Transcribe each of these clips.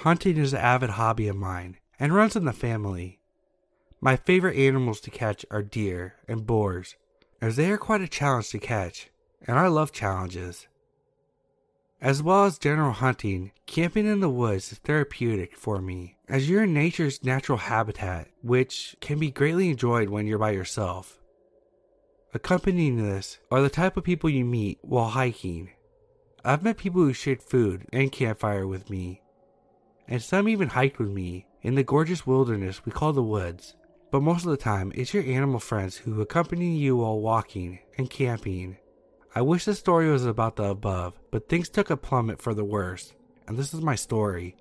Hunting is an avid hobby of mine and runs in the family. My favorite animals to catch are deer and boars, as they are quite a challenge to catch, and I love challenges. As well as general hunting, camping in the woods is therapeutic for me, as you're in nature's natural habitat, which can be greatly enjoyed when you're by yourself. Accompanying this are the type of people you meet while hiking. I've met people who shared food and campfire with me, and some even hiked with me in the gorgeous wilderness we call the woods. But most of the time, it's your animal friends who accompany you while walking and camping. I wish the story was about the above, but things took a plummet for the worse, and this is my story.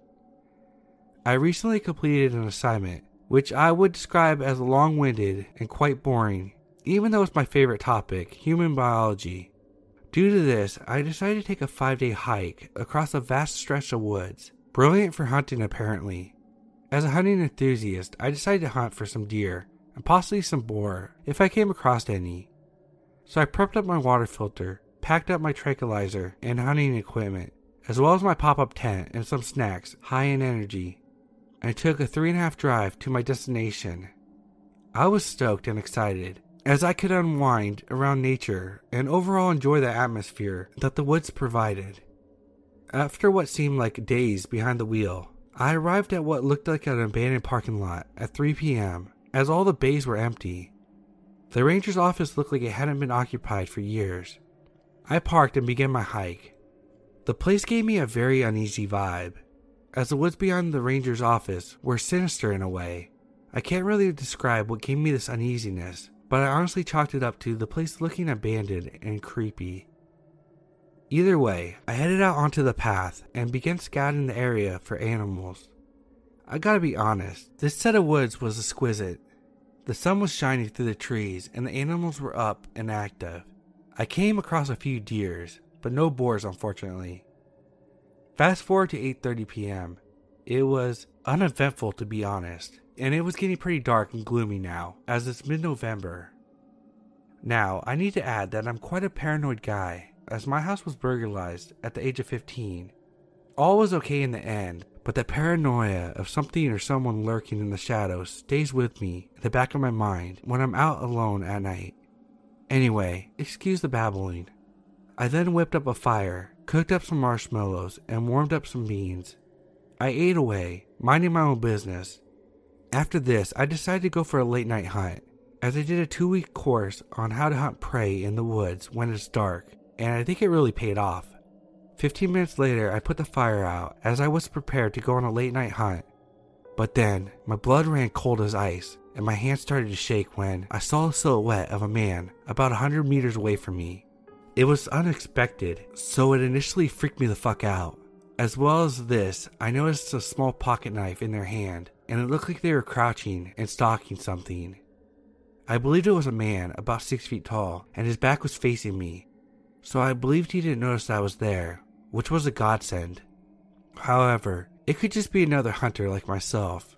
I recently completed an assignment, which I would describe as long winded and quite boring, even though it's my favorite topic human biology. Due to this, I decided to take a five day hike across a vast stretch of woods. Brilliant for hunting, apparently. As a hunting enthusiast, I decided to hunt for some deer and possibly some boar if I came across any. So I prepped up my water filter, packed up my tranquilizer and hunting equipment, as well as my pop up tent and some snacks high in energy. I took a three and a half drive to my destination. I was stoked and excited as I could unwind around nature and overall enjoy the atmosphere that the woods provided. After what seemed like days behind the wheel, I arrived at what looked like an abandoned parking lot at 3 p.m., as all the bays were empty. The ranger's office looked like it hadn't been occupied for years. I parked and began my hike. The place gave me a very uneasy vibe, as the woods beyond the ranger's office were sinister in a way. I can't really describe what gave me this uneasiness, but I honestly chalked it up to the place looking abandoned and creepy. Either way, I headed out onto the path and began scouting the area for animals. I gotta be honest, this set of woods was exquisite. The sun was shining through the trees and the animals were up and active. I came across a few deers, but no boars unfortunately. Fast forward to 8:30 p.m. It was uneventful to be honest, and it was getting pretty dark and gloomy now as it's mid-November. Now, I need to add that I'm quite a paranoid guy as my house was burglarized at the age of 15. All was okay in the end, but the paranoia of something or someone lurking in the shadows stays with me in the back of my mind when I'm out alone at night. Anyway, excuse the babbling. I then whipped up a fire, cooked up some marshmallows, and warmed up some beans. I ate away, minding my own business. After this, I decided to go for a late night hunt, as I did a two week course on how to hunt prey in the woods when it's dark and I think it really paid off. 15 minutes later, I put the fire out as I was prepared to go on a late night hunt. But then, my blood ran cold as ice, and my hands started to shake when I saw a silhouette of a man about 100 meters away from me. It was unexpected, so it initially freaked me the fuck out. As well as this, I noticed a small pocket knife in their hand, and it looked like they were crouching and stalking something. I believed it was a man about 6 feet tall, and his back was facing me, so I believed he didn't notice I was there, which was a godsend. However, it could just be another hunter like myself.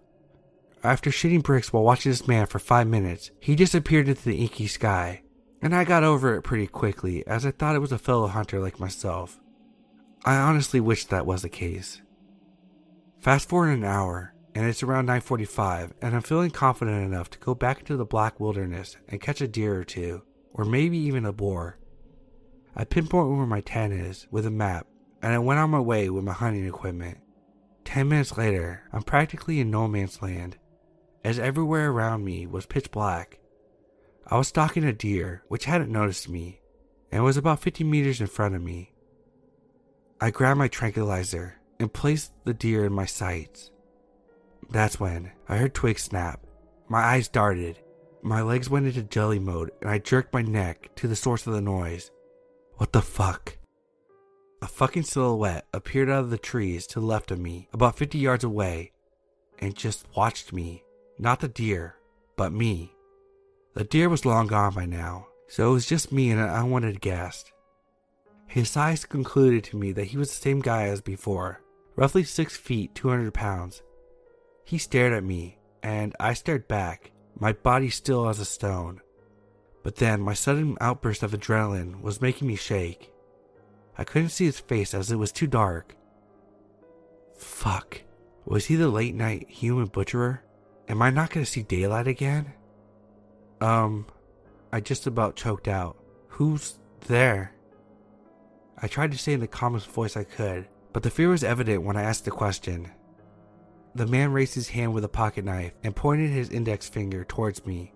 After shooting bricks while watching this man for five minutes, he disappeared into the inky sky, and I got over it pretty quickly as I thought it was a fellow hunter like myself. I honestly wish that was the case. Fast forward an hour, and it's around 9:45, and I'm feeling confident enough to go back into the black wilderness and catch a deer or two, or maybe even a boar. I pinpoint where my tent is with a map, and I went on my way with my hunting equipment. Ten minutes later, I'm practically in no man's land, as everywhere around me was pitch black. I was stalking a deer which hadn't noticed me, and was about 50 meters in front of me. I grabbed my tranquilizer and placed the deer in my sights. That's when I heard twigs snap. My eyes darted, my legs went into jelly mode, and I jerked my neck to the source of the noise. What the fuck? A fucking silhouette appeared out of the trees to the left of me, about 50 yards away, and just watched me. Not the deer, but me. The deer was long gone by now, so it was just me and an unwanted guest. His eyes concluded to me that he was the same guy as before, roughly 6 feet, 200 pounds. He stared at me, and I stared back, my body still as a stone. But then my sudden outburst of adrenaline was making me shake. I couldn't see his face as it was too dark. Fuck. Was he the late night human butcherer? Am I not going to see daylight again? Um, I just about choked out. Who's there? I tried to say in the calmest voice I could, but the fear was evident when I asked the question. The man raised his hand with a pocket knife and pointed his index finger towards me.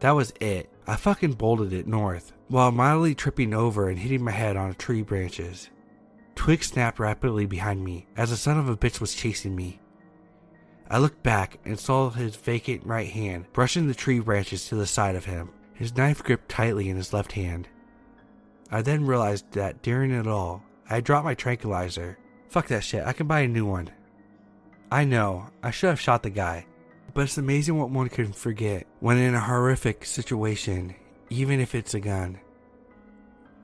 That was it. I fucking bolted it north, while mildly tripping over and hitting my head on tree branches. Twigs snapped rapidly behind me as the son of a bitch was chasing me. I looked back and saw his vacant right hand brushing the tree branches to the side of him, his knife gripped tightly in his left hand. I then realized that during it all, I had dropped my tranquilizer. Fuck that shit, I can buy a new one. I know, I should have shot the guy, but it's amazing what one can forget when in a horrific situation, even if it's a gun.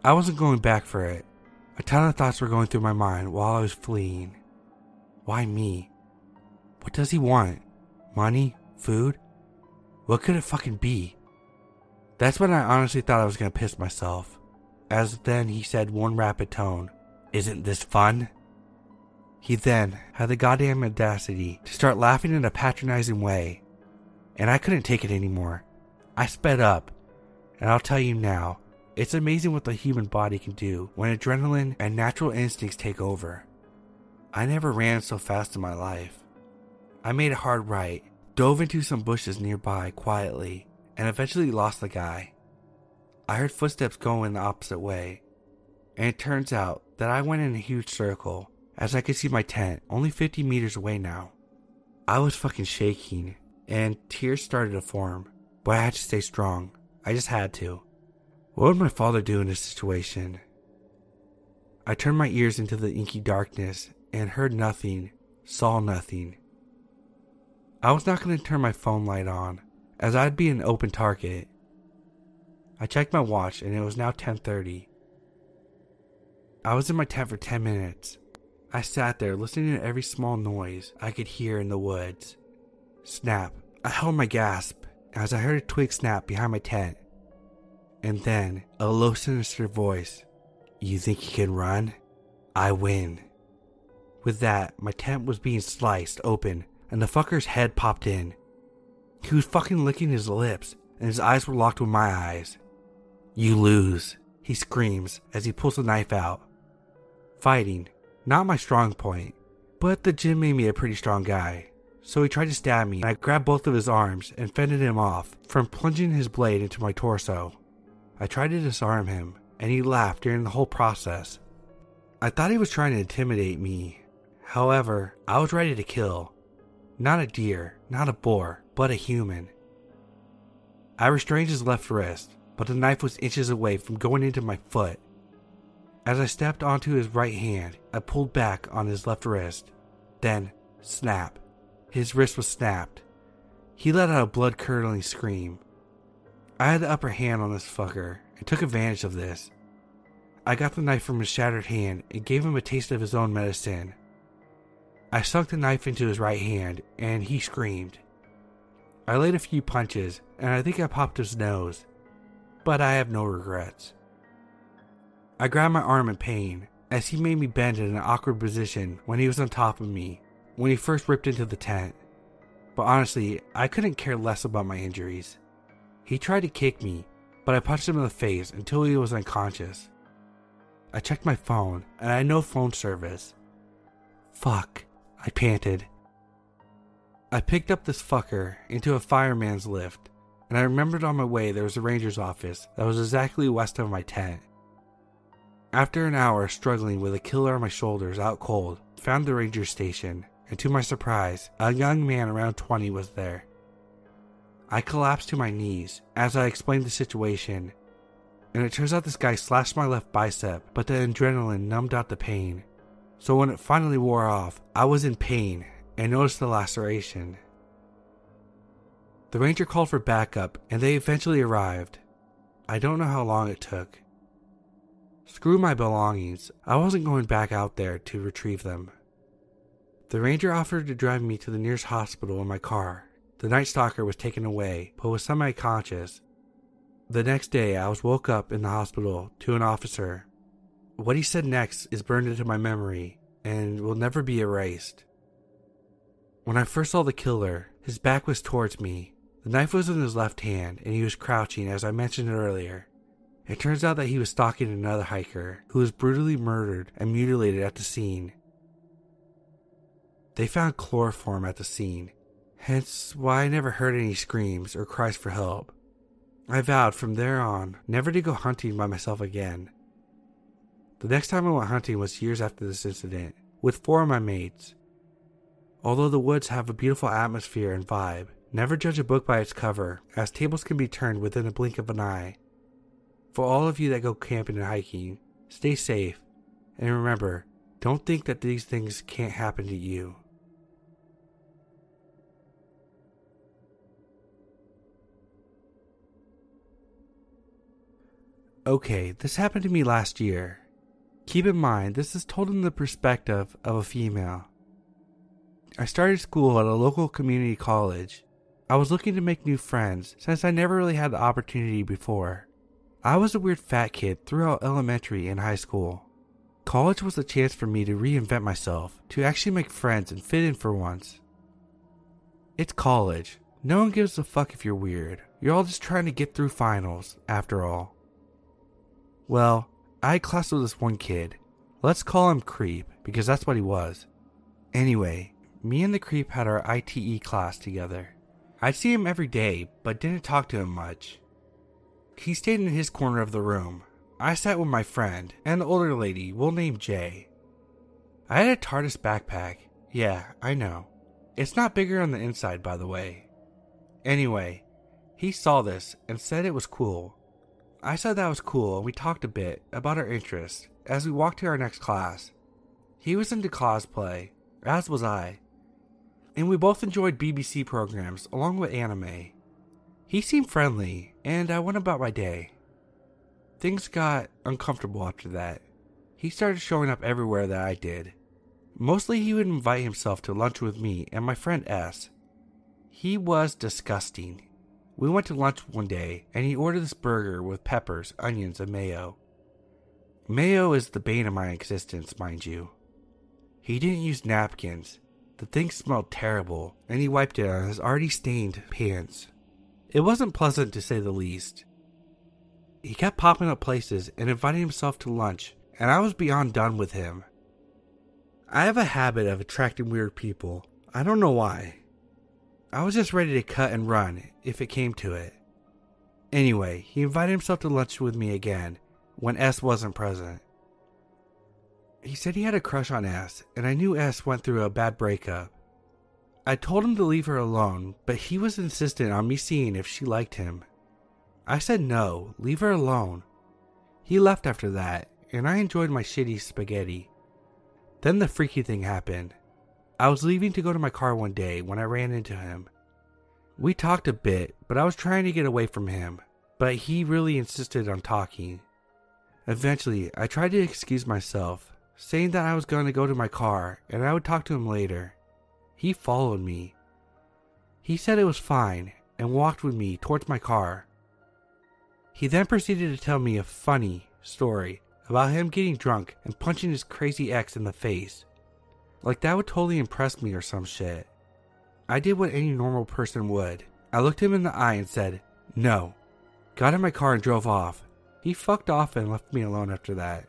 I wasn't going back for it. A ton of thoughts were going through my mind while I was fleeing. Why me? What does he want? Money? Food? What could it fucking be? That's when I honestly thought I was gonna piss myself. As then he said one rapid tone, Isn't this fun? He then had the goddamn audacity to start laughing in a patronizing way, and I couldn't take it anymore. I sped up, and I'll tell you now, it's amazing what the human body can do when adrenaline and natural instincts take over. I never ran so fast in my life. I made a hard right, dove into some bushes nearby quietly, and eventually lost the guy. I heard footsteps going the opposite way, and it turns out that I went in a huge circle as I could see my tent only 50 meters away now. I was fucking shaking, and tears started to form, but I had to stay strong. I just had to. What would my father do in this situation? I turned my ears into the inky darkness and heard nothing, saw nothing. I was not going to turn my phone light on, as I'd be an open target. I checked my watch and it was now 10:30. I was in my tent for 10 minutes I sat there listening to every small noise I could hear in the woods. Snap. I held my gasp as I heard a twig snap behind my tent. And then a low, sinister voice You think you can run? I win. With that, my tent was being sliced open and the fucker's head popped in. He was fucking licking his lips and his eyes were locked with my eyes. You lose, he screams as he pulls the knife out. Fighting not my strong point, but the gym made me a pretty strong guy. So he tried to stab me, and I grabbed both of his arms and fended him off from plunging his blade into my torso. I tried to disarm him, and he laughed during the whole process. I thought he was trying to intimidate me. However, I was ready to kill. Not a deer, not a boar, but a human. I restrained his left wrist, but the knife was inches away from going into my foot. As I stepped onto his right hand, I pulled back on his left wrist. Then, snap. His wrist was snapped. He let out a blood curdling scream. I had the upper hand on this fucker and took advantage of this. I got the knife from his shattered hand and gave him a taste of his own medicine. I sunk the knife into his right hand and he screamed. I laid a few punches and I think I popped his nose, but I have no regrets. I grabbed my arm in pain as he made me bend in an awkward position when he was on top of me when he first ripped into the tent. But honestly, I couldn't care less about my injuries. He tried to kick me, but I punched him in the face until he was unconscious. I checked my phone and I had no phone service. Fuck, I panted. I picked up this fucker into a fireman's lift, and I remembered on my way there was a ranger's office that was exactly west of my tent. After an hour struggling with a killer on my shoulders out cold, found the ranger station, and to my surprise, a young man around 20 was there. I collapsed to my knees as I explained the situation, and it turns out this guy slashed my left bicep, but the adrenaline numbed out the pain. So when it finally wore off, I was in pain and noticed the laceration. The ranger called for backup, and they eventually arrived. I don't know how long it took, Screw my belongings. I wasn't going back out there to retrieve them. The ranger offered to drive me to the nearest hospital in my car. The night stalker was taken away, but was semi conscious. The next day, I was woke up in the hospital to an officer. What he said next is burned into my memory and will never be erased. When I first saw the killer, his back was towards me. The knife was in his left hand, and he was crouching, as I mentioned earlier. It turns out that he was stalking another hiker who was brutally murdered and mutilated at the scene. They found chloroform at the scene, hence why I never heard any screams or cries for help. I vowed from there on never to go hunting by myself again. The next time I went hunting was years after this incident, with four of my mates. Although the woods have a beautiful atmosphere and vibe, never judge a book by its cover, as tables can be turned within a blink of an eye. For all of you that go camping and hiking, stay safe, and remember, don't think that these things can't happen to you. Okay, this happened to me last year. Keep in mind, this is told in the perspective of a female. I started school at a local community college. I was looking to make new friends since I never really had the opportunity before. I was a weird fat kid throughout elementary and high school. College was a chance for me to reinvent myself, to actually make friends and fit in for once. It's college. No one gives a fuck if you're weird. You're all just trying to get through finals, after all. Well, I had class with this one kid. Let's call him Creep, because that's what he was. Anyway, me and the Creep had our ITE class together. I'd see him every day, but didn't talk to him much. He stayed in his corner of the room. I sat with my friend, the older lady, we'll name Jay. I had a TARDIS backpack. Yeah, I know. It's not bigger on the inside, by the way. Anyway, he saw this and said it was cool. I said that was cool and we talked a bit about our interests as we walked to our next class. He was into cosplay, as was I, and we both enjoyed BBC programs along with anime. He seemed friendly, and I went about my day. Things got uncomfortable after that. He started showing up everywhere that I did. Mostly, he would invite himself to lunch with me and my friend S. He was disgusting. We went to lunch one day and he ordered this burger with peppers, onions, and mayo. Mayo is the bane of my existence, mind you. He didn't use napkins. The thing smelled terrible, and he wiped it on his already stained pants. It wasn't pleasant to say the least. He kept popping up places and inviting himself to lunch, and I was beyond done with him. I have a habit of attracting weird people. I don't know why. I was just ready to cut and run if it came to it. Anyway, he invited himself to lunch with me again when S wasn't present. He said he had a crush on S, and I knew S went through a bad breakup. I told him to leave her alone, but he was insistent on me seeing if she liked him. I said no, leave her alone. He left after that, and I enjoyed my shitty spaghetti. Then the freaky thing happened. I was leaving to go to my car one day when I ran into him. We talked a bit, but I was trying to get away from him, but he really insisted on talking. Eventually, I tried to excuse myself, saying that I was going to go to my car and I would talk to him later. He followed me. He said it was fine and walked with me towards my car. He then proceeded to tell me a funny story about him getting drunk and punching his crazy ex in the face. Like that would totally impress me or some shit. I did what any normal person would. I looked him in the eye and said, No. Got in my car and drove off. He fucked off and left me alone after that.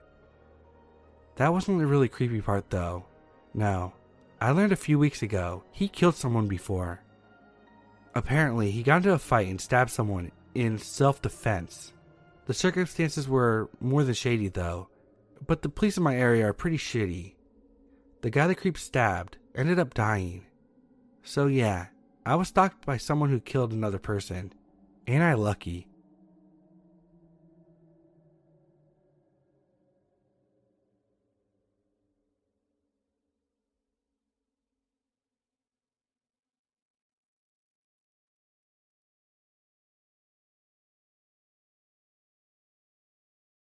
That wasn't the really creepy part though. No. I learned a few weeks ago he killed someone before. Apparently, he got into a fight and stabbed someone in self defense. The circumstances were more than shady though, but the police in my area are pretty shitty. The guy the creep stabbed ended up dying. So yeah, I was stalked by someone who killed another person. Ain't I lucky?